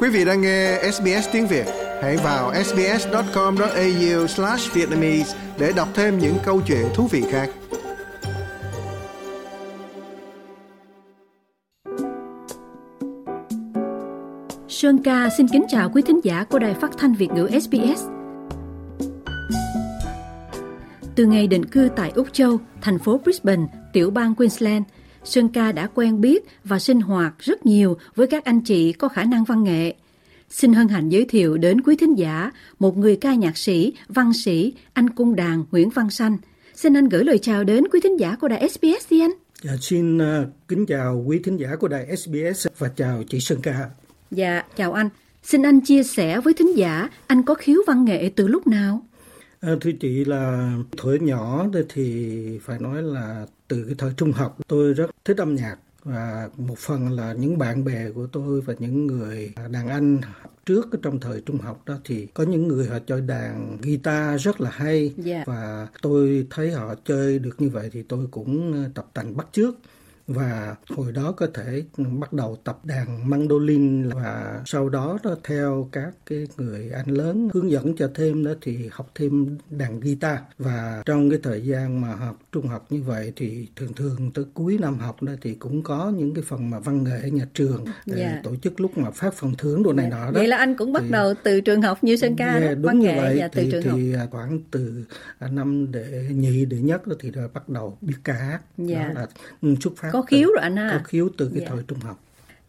Quý vị đang nghe SBS tiếng Việt, hãy vào sbs.com.au/vietnamese để đọc thêm những câu chuyện thú vị khác. Sơn Ca xin kính chào quý thính giả của Đài Phát thanh Việt ngữ SBS. Từ ngày định cư tại Úc Châu, thành phố Brisbane, tiểu bang Queensland, Sơn Ca đã quen biết và sinh hoạt rất nhiều với các anh chị có khả năng văn nghệ. Xin hân hạnh giới thiệu đến quý thính giả một người ca nhạc sĩ, văn sĩ, anh cung đàn Nguyễn Văn Sanh. Xin anh gửi lời chào đến quý thính giả của đài SBS đi anh. Dạ, xin uh, kính chào quý thính giả của đài SBS và chào chị Sơn Ca. Dạ, chào anh. Xin anh chia sẻ với thính giả anh có khiếu văn nghệ từ lúc nào? À, thưa chị là tuổi nhỏ thì phải nói là từ cái thời trung học tôi rất thích âm nhạc và một phần là những bạn bè của tôi và những người đàn anh trước trong thời trung học đó thì có những người họ chơi đàn guitar rất là hay yeah. Dạ. và tôi thấy họ chơi được như vậy thì tôi cũng tập tành bắt chước và hồi đó có thể bắt đầu tập đàn mandolin và sau đó đó theo các cái người anh lớn hướng dẫn cho thêm đó thì học thêm đàn guitar và trong cái thời gian mà học trung học như vậy thì thường thường tới cuối năm học đó thì cũng có những cái phần mà văn nghệ nhà trường yeah. Dạ. tổ chức lúc mà phát phần thưởng đồ này yeah. Dạ. nọ đó vậy là anh cũng bắt thì, đầu từ trường học như sơn ca yeah, đúng văn như nghệ vậy và từ thì, trường thì học. khoảng từ năm để nhị để nhất đó thì rồi bắt đầu biết ca hát yeah. đó là xuất phát có khiếu rồi anh ha. Có khiếu từ cái dạ. thời trung học.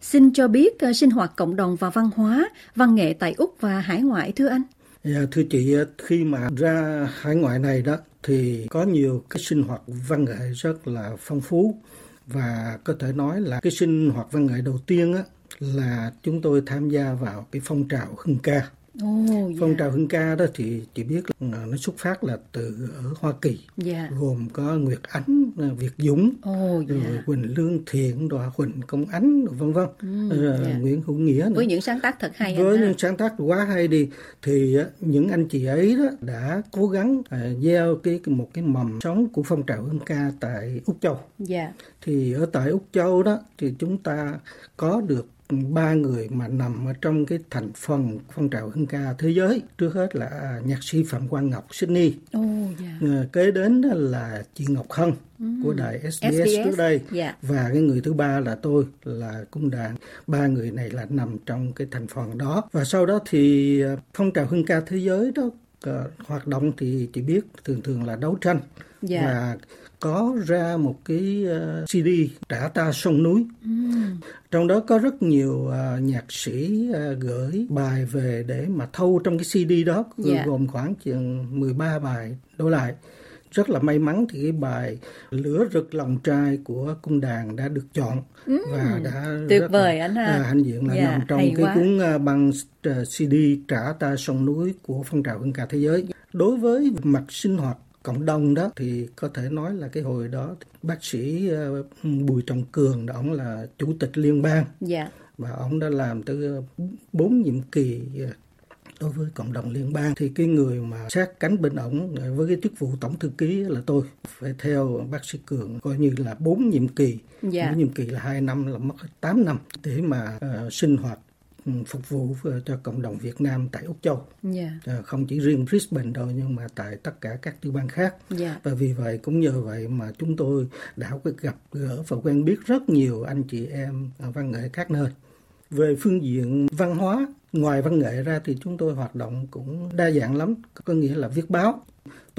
Xin cho biết uh, sinh hoạt cộng đồng và văn hóa, văn nghệ tại Úc và hải ngoại thưa anh. Dạ, thưa chị, khi mà ra hải ngoại này đó thì có nhiều cái sinh hoạt văn nghệ rất là phong phú và có thể nói là cái sinh hoạt văn nghệ đầu tiên á, là chúng tôi tham gia vào cái phong trào hưng ca Oh, yeah. Phong trào hưng ca đó thì chỉ biết là nó xuất phát là từ ở Hoa Kỳ, yeah. gồm có Nguyệt Ánh, Việt Dũng, oh, yeah. rồi Quỳnh Lương Thiện, Đòa Huỳnh Công Ánh, vân vân, mm, yeah. Nguyễn Hữu Nghĩa. Nữa. Với những sáng tác thật hay. Với những sáng tác quá hay đi thì những anh chị ấy đó đã cố gắng uh, gieo cái một cái mầm sống của phong trào hưng ca tại Úc Châu. Yeah. Thì ở tại Úc Châu đó thì chúng ta có được ba người mà nằm ở trong cái thành phần phong trào hưng ca thế giới trước hết là nhạc sĩ phạm quang ngọc sydney oh, yeah. Ờ, kế đến là chị ngọc hân mm. của đài SBS, SBS trước đây yeah. Dạ. và cái người thứ ba là tôi là cung đàn ba người này là nằm trong cái thành phần đó và sau đó thì ờ, phong trào hưng ca thế giới đó uh, hoạt động thì chỉ biết thường thường là đấu tranh yeah. Dạ. và có ra một cái uh, ờ, CD trả ta sông núi mm. trong đó có rất nhiều uh, nhạc sĩ uh, gửi bài về để mà thâu trong cái CD đó yeah. Dạ. gồm khoảng chừng 13 bài đổ lại rất là may mắn thì cái bài lửa rực lòng trai của cung đàn đã được chọn mm, và đã tuyệt vời là, anh ha à, hãnh diện là yeah, nằm trong cái quá. cuốn uh, băng uh, CD trả ta sông núi của phong trào hương ca thế giới đối với mặt sinh hoạt cộng đồng đó thì có thể nói là cái hồi đó bác sĩ ờ, Bùi Trọng Cường đó ông là chủ tịch liên bang. Dạ. và ông đã làm từ bốn nhiệm kỳ ờ, đối với cộng đồng liên bang. Thì cái người mà sát cánh bên ổng với cái chức vụ tổng thư ký là tôi. Phải theo bác sĩ cường coi như là bốn nhiệm kỳ. Dạ. bốn nhiệm kỳ là hai năm là mất 8 năm. Để mà uh, sinh hoạt phục vụ cho cộng đồng Việt Nam tại Úc Châu. Yeah. Dạ. À, không chỉ riêng Brisbane đâu nhưng mà tại tất cả các tiểu bang khác. Yeah. Dạ. Và vì vậy cũng nhờ vậy mà chúng tôi đã gặp gỡ và quen biết rất nhiều anh chị em văn nghệ các nơi. Về phương diện văn hóa, ngoài văn nghệ ra thì chúng tôi hoạt động cũng đa dạng lắm, có nghĩa là viết báo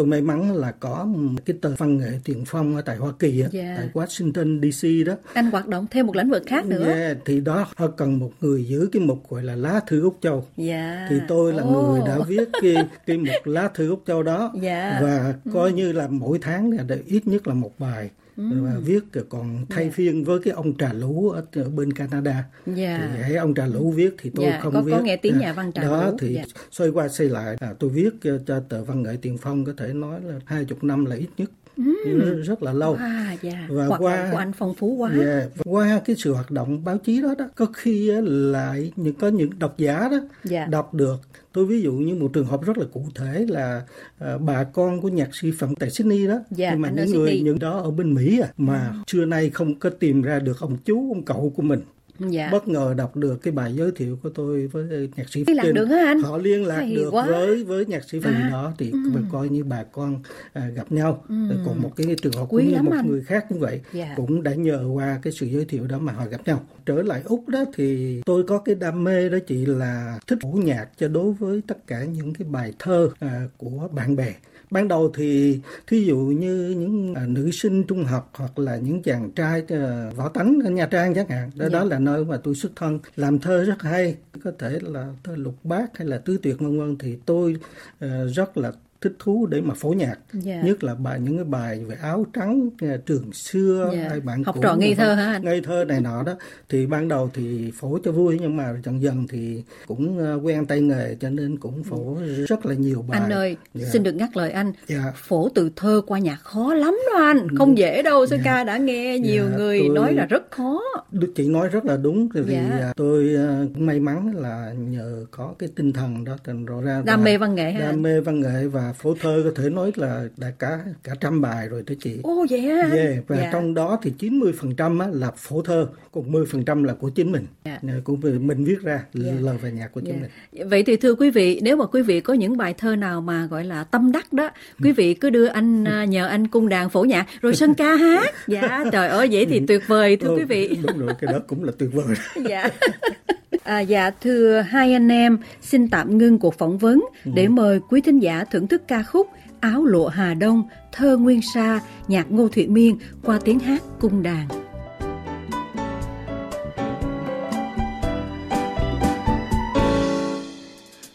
tôi may mắn là có một cái tờ văn nghệ tiền phong ở tại Hoa Kỳ yeah. Dạ. tại Washington DC đó anh hoạt động thêm một lĩnh vực khác nữa yeah, thì đó họ cần một người giữ cái mục gọi là lá thư Úc Châu yeah. Dạ. thì tôi là oh. người đã viết cái cái mục lá thư Úc Châu đó yeah. Dạ. và coi như là mỗi tháng là ít nhất là một bài và viết còn thay yeah. phiên với cái ông trà lũ ở, ở bên Canada yeah. thì hãy ông trà lũ viết thì tôi yeah. không có, viết có nghe tiếng nhà văn trà đó lũ. thì yeah. xoay qua xoay lại à, tôi viết cho tờ văn nghệ tiền phong có thể nói là hai chục năm là ít nhất Mm. rất là lâu à, yeah. và hoạt qua của anh phong phú quá yeah, qua cái sự hoạt động báo chí đó đó có khi lại những có những độc giả đó yeah. đọc được tôi ví dụ như một trường hợp rất là cụ thể là uh, bà con của nhạc sĩ phạm tại Sydney đó dạ, nhưng mà những người Sydney. những đó ở bên Mỹ à, mà ừ. xưa nay không có tìm ra được ông chú ông cậu của mình dạ. bất ngờ đọc được cái bài giới thiệu của tôi với nhạc sĩ liên lạc được hả anh họ liên lạc Hay được quá. với với nhạc sĩ Phi à. đó thì ừ. coi như bà con à, gặp nhau ừ. còn một cái trường hợp Quý cũng như một anh. người khác cũng vậy dạ. cũng đã nhờ qua cái sự giới thiệu đó mà họ gặp nhau trở lại úc đó thì tôi có cái đam mê đó chị là thích phổ nhạc cho đối với tất cả những cái bài thơ à, của bạn bè ban đầu thì thí dụ như những à, nữ sinh trung học hoặc là những chàng trai à, võ tánh ở nha trang chẳng hạn đó, yeah. đó dạ. là nơi mà tôi xuất thân làm thơ rất hay có thể là thơ lục bát hay là tứ tuyệt vân vân thì tôi uh, rất là thích thú để mà phổ nhạc yeah. Dạ. nhất là bài những cái bài về áo trắng trường xưa yeah. Dạ. hay bạn học trò ngây thơ hả anh ngây thơ này nọ đó thì ban đầu thì phổ cho vui nhưng mà dần dần thì cũng ờ, quen tay nghề cho nên cũng phổ rất là nhiều bài anh ơi yeah. Dạ. xin được ngắt lời anh yeah. phổ từ thơ qua nhạc khó lắm đó anh không dễ đâu sư yeah. ca đã nghe nhiều yeah. người tôi... nói là rất khó Đức chị nói rất là đúng vì yeah. tôi ờ, may mắn là nhờ có cái tinh thần đó thành ra đam mê văn nghệ đam mê văn nghệ và phổ thơ có thể nói là đã cả cả trăm bài rồi đó chị. Ồ vậy hả? Yeah, và dạ. trong đó thì 90% á, là phổ thơ, còn 10% là của chính mình. Dạ. Của mình viết ra dạ. lời và nhạc của chính dạ. mình. Vậy thì thưa quý vị, nếu mà quý vị có những bài thơ nào mà gọi là tâm đắc đó, quý vị cứ đưa anh à, nhờ anh cung đàn phổ nhạc rồi sân ca hát. Dạ, trời ơi vậy thì tuyệt vời thưa quý vị. Đúng rồi, cái đó cũng là tuyệt vời. dạ. À, dạ thưa hai anh em, xin tạm ngưng cuộc phỏng vấn ừ. để mời quý thính giả thưởng thức ca khúc Áo lụa Hà Đông, thơ Nguyên Sa, nhạc Ngô Thụy Miên qua tiếng hát cung đàn.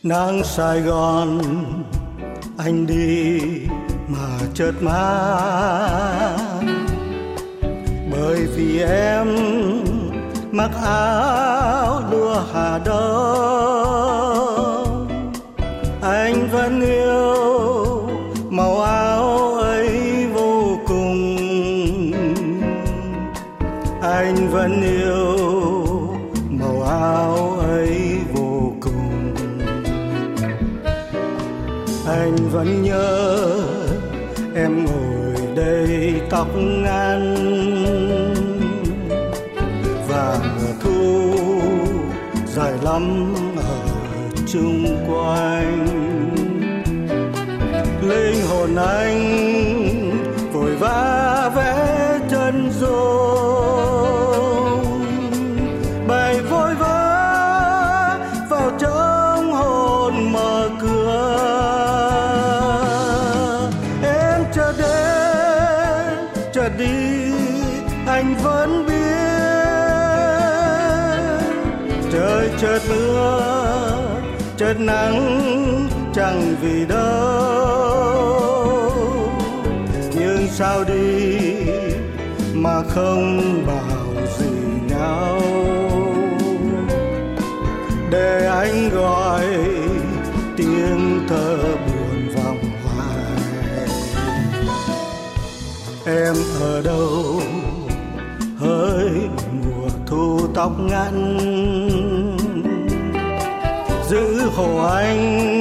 Nắng Sài Gòn anh đi mà chợt mang bởi vì em mặc áo lụa hà đông. Anh vẫn yêu màu áo ấy vô cùng. Anh vẫn yêu màu áo ấy vô cùng. Anh vẫn nhớ em ngồi đây tóc ngắn. Lắm ở chung quanh. Linh hồn anh chợt mưa chợt nắng, chẳng vì đâu. Nhưng sao đi mà không bảo gì nhau? Để anh gọi tiếng thơ buồn vòng hoài. Em ở đâu? Hỡi mùa thu tóc ngắn hồ anh.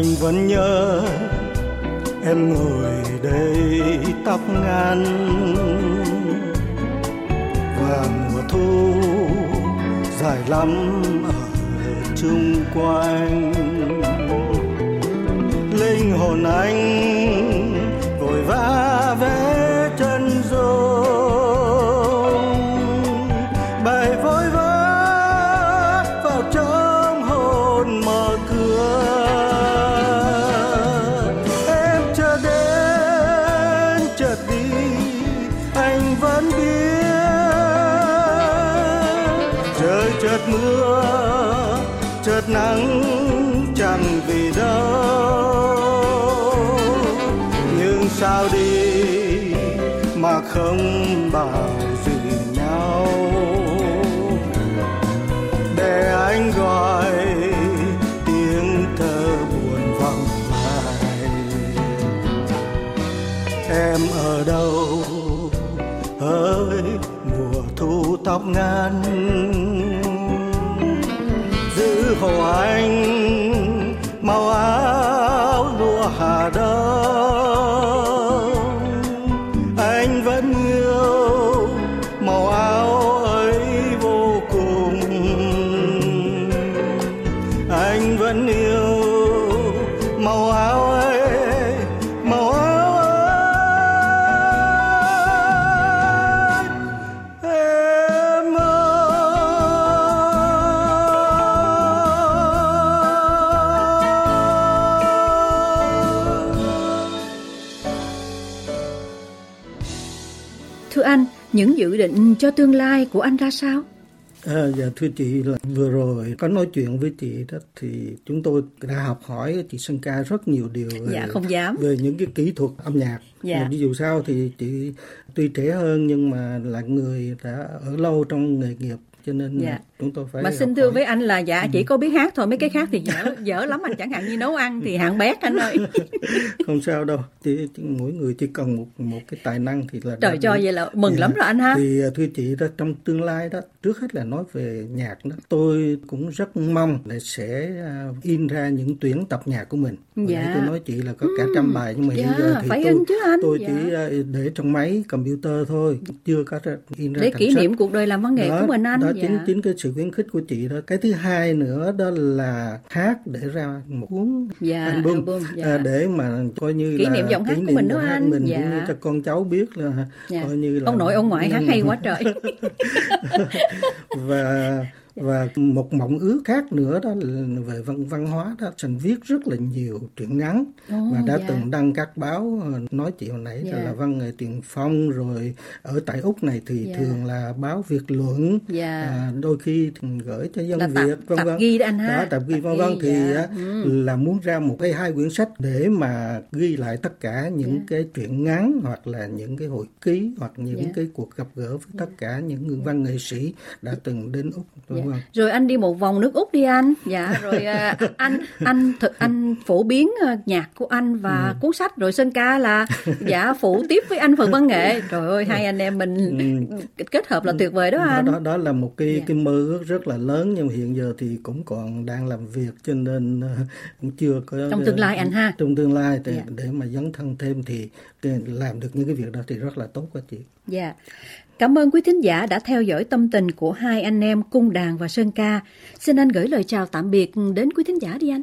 Anh vẫn nhớ. Em ngồi đây tóc ngắn. Và mùa thu dài lắm ở chung quanh. Sao đi mà không bảo gì nhau. Để anh gọi tiếng thơ buồn vọng lại em ở đâu? Hỡi mùa thu tóc ngắn. Giữ hộ anh cho tương lai của anh ra sao? À, dạ thưa chị là vừa rồi có nói chuyện với chị đó thì chúng tôi đã học hỏi chị Sơn Ca rất nhiều điều về, Dạ, không dám. về những cái kỹ thuật âm nhạc. Dạ. Ví dụ sao thì chị tuy trẻ hơn nhưng mà là người đã ở lâu trong nghề nghiệp cho nên Dạ. chúng tôi phải Mà xin thưa hỏi. với anh là dạ chỉ có biết hát thôi, mấy cái khác thì dở dở lắm anh chẳng hạn như nấu ăn thì hạng bét anh ơi. không sao đâu chỉ, mỗi người chỉ cần một một cái tài năng thì là Trời cho vậy là mừng Dạ. lắm rồi anh ha. thì à, thưa chị đó trong tương lai đó trước hết là nói về nhạc đó tôi cũng rất mong là sẽ à, in ra những tuyển tập nhạc của mình Dạ. nãy tôi nói chị là có cả trăm bài nhưng mà dạ, hiện giờ thì phải tôi in chứ anh. tôi Dạ. chỉ à, để trong máy computer thôi chưa có in ra Để kỷ niệm cuộc đời làm văn nghệ đó, của mình anh. đó dạ. chính chính cái sự khuyến khích của chị đó cái thứ hai nữa đó là hát để ra một cuốn Dạ, album, album, dạ. à, để mà coi như Kỷ là niệm giọng hát của mình đó anh. mình Dạ. cũng như cho con cháu biết là Dạ. coi như là Ông nội ông ngoại hát hay quá trời. và và một mộng ước khác nữa đó là về văn văn hóa đó thành viết rất là nhiều truyện ngắn Ồ, và đã dạ. từng đăng các báo ờ, nói chị hồi nãy Dạ. rồi là văn nghệ tiền phong rồi ở tại úc này thì Dạ. thường là báo việt luận Dạ. à, đôi khi thì gửi cho dân Là việt vân vân ghi đó anh ha. đó tập ghi vân vân thì dạ. á, Ừ. là muốn ra một hay hai quyển sách để mà ghi lại tất cả những Dạ. cái truyện ngắn hoặc là những cái hồi ký hoặc những Dạ. cái cuộc gặp gỡ với tất cả những người văn nghệ sĩ đã từng đến úc vân Rồi anh đi một vòng nước Úc đi anh. Dạ, rồi à, anh anh thực anh phổ biến à, nhạc của anh và Ừ. cuốn sách rồi Sơn Ca là dạ phụ tiếp với anh phần văn nghệ. Trời ơi hai anh em mình kết hợp là tuyệt vời đó Ừ. đó, anh. đó đó là một cái Dạ. cái mơ ước rất là lớn nhưng hiện giờ thì cũng còn đang làm việc cho nên ờ, cũng chưa có Trong tương lai anh ha. trong tương lai thì Dạ. để mà dấn thân thêm thì thì làm được những cái việc đó thì rất là tốt quá chị Dạ. Cảm ơn quý thính giả đã theo dõi tâm tình của hai anh em Cung Đàn và Sơn Ca. Xin anh gửi lời chào tạm biệt đến quý thính giả đi anh.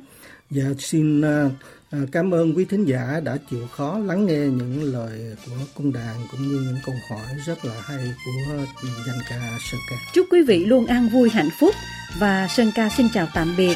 Dạ xin ờ, ờ, cảm ơn quý thính giả đã chịu khó lắng nghe những lời của cung đàn cũng như những câu hỏi rất là hay của danh ca Sơn Ca. Chúc quý vị luôn an vui hạnh phúc và Sơn Ca xin chào tạm biệt.